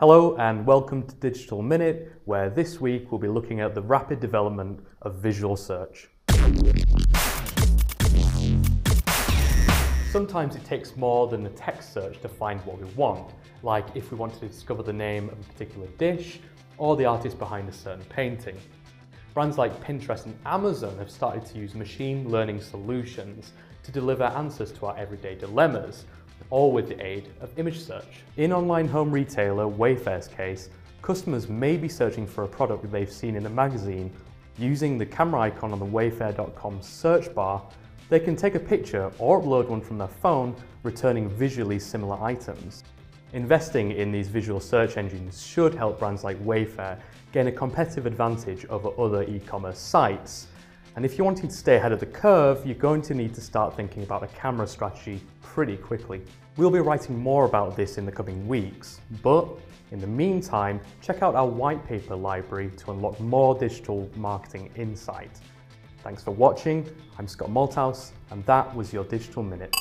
Hello and welcome to Digital Minute, where this week we'll be looking at the rapid development of visual search. Sometimes it takes more than a text search to find what we want, like if we want to discover the name of a particular dish or the artist behind a certain painting. Brands like Pinterest and Amazon have started to use machine learning solutions to deliver answers to our everyday dilemmas, all with the aid of image search. In online home retailer Wayfair's case, customers may be searching for a product they've seen in a magazine. Using the camera icon on the wayfair.com search bar, they can take a picture or upload one from their phone, returning visually similar items. Investing in these visual search engines should help brands like Wayfair gain a competitive advantage over other e-commerce sites. And if you're wanting to stay ahead of the curve, you're going to need to start thinking about a camera strategy pretty quickly. We'll be writing more about this in the coming weeks, but in the meantime, check out our white paper library to unlock more digital marketing insight. Thanks for watching. I'm Scott Malthouse, and that was your Digital Minute.